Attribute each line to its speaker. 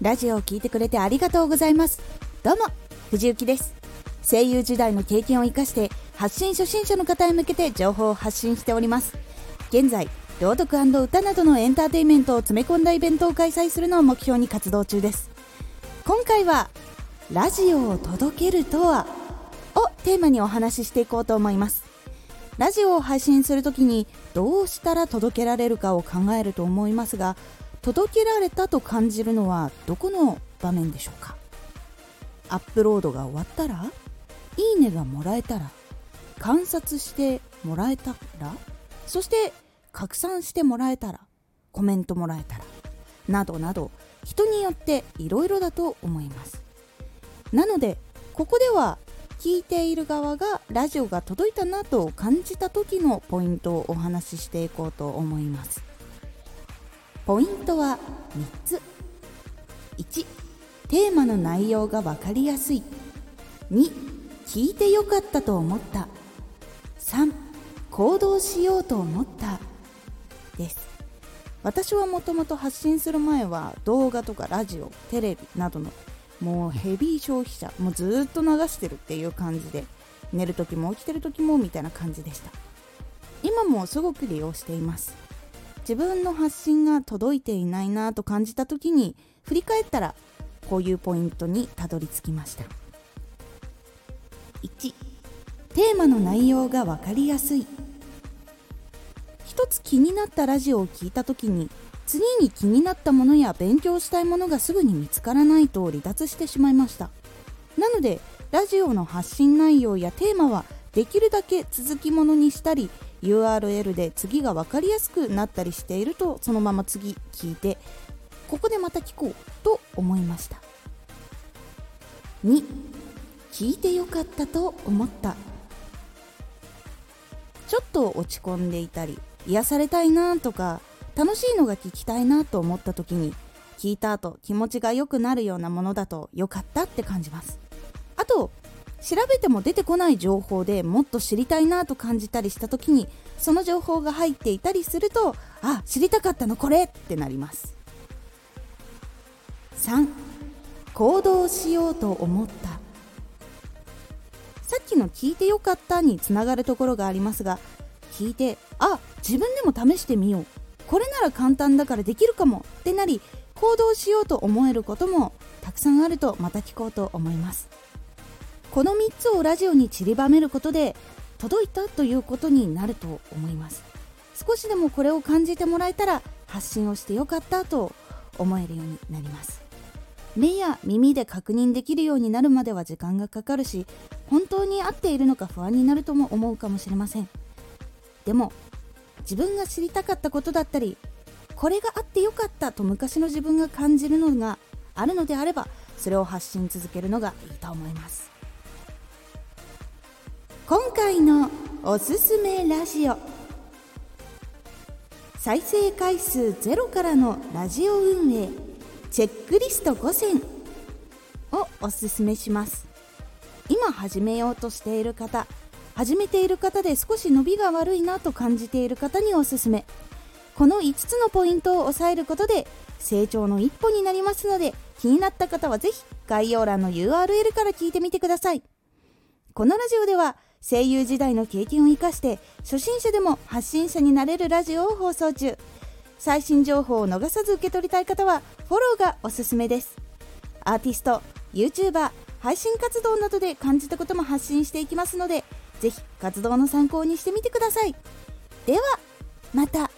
Speaker 1: ラジオを聞いてくれてありがとうございます。どうも藤幸です。声優時代の経験を生かして発信初心者の方へ向けて情報を発信しております。現在朗読歌などのエンターテインメントを詰め込んだイベントを開催するのを目標に活動中です。今回はラジオを届けるとはをテーマにお話ししていこうと思います。ラジオを配信するときにどうしたら届けられるかを考えると思いますが届けられたと感じるのはどこの場面でしょうか？アップロードが終わったらいいねがもらえたら観察してもらえたらそして拡散してもらえたらコメントもらえたらなどなど人によっていろいろだと思います。なのでここでは聞いている側がラジオが届いたなと感じた時のポイントをお話ししていこうと思います。ポイントは3つ。1テーマの内容が分かりやすい。2聞いてよかったと思った。3行動しようと思った。です。私はもともと発信する前は動画とかラジオテレビなどのもうヘビー消費者もうずっと流してるっていう感じで寝る時も起きてる時もみたいな感じでした。今もすごく利用しています。自分の発信が届いていないなと感じた時に振り返ったらこういうポイントにたどり着きました。1テーマの内容が分かりやすい。一つ気になったラジオを聞いた時に次に気になったものや勉強したいものがすぐに見つからないと離脱してしまいました。なのでラジオの発信内容やテーマはできるだけ続きものにしたり URL で次が分かりやすくなったりしているとそのまま次聞いてここでまた聞こうと思いました。2聞いてよかったと思った。ちょっと落ち込んでいたり癒されたいなとか楽しいのが聞きたいなと思った時に聞いた後気持ちが良くなるようなものだと良かったって感じます。あと調べても出てこない情報でもっと知りたいなと感じたりした時にその情報が入っていたりするとあ知りたかったのこれってなります。3行動しようと思った。さっきの聞いてよかったにつながるところがありますが聞いてあ自分でも試してみよう。これなら簡単だからできるかもってなり行動しようと思えることもたくさんあるとまた聞こうと思います。この3つをラジオに散りばめることで届いたということになると思います。少しでもこれを感じてもらえたら発信をしてよかったと思えるようになります。目や耳で確認できるようになるまでは時間がかかるし本当に合っているのか不安になるとも思うかもしれません。でも自分が知りたかったことだったりこれがあってよかったと昔の自分が感じるのがあるのであればそれを発信続けるのがいいと思います。今回のおすすめラジオ。再生回数ゼロからのラジオ運営チェックリスト5選をおすすめします。今始めようとしている方始めている方で少し伸びが悪いなと感じている方におすすめ。この5つのポイントを押さえることで成長の一歩になりますので気になった方はぜひ概要欄の URL から聞いてみてください。このラジオでは声優時代の経験を生かして初心者でも発信者になれるラジオを放送中。最新情報を逃さず受け取りたい方はフォローがおすすめです。アーティスト YouTuber 配信活動などで感じたことも発信していきますのでぜひ活動の参考にしてみてください。ではまた。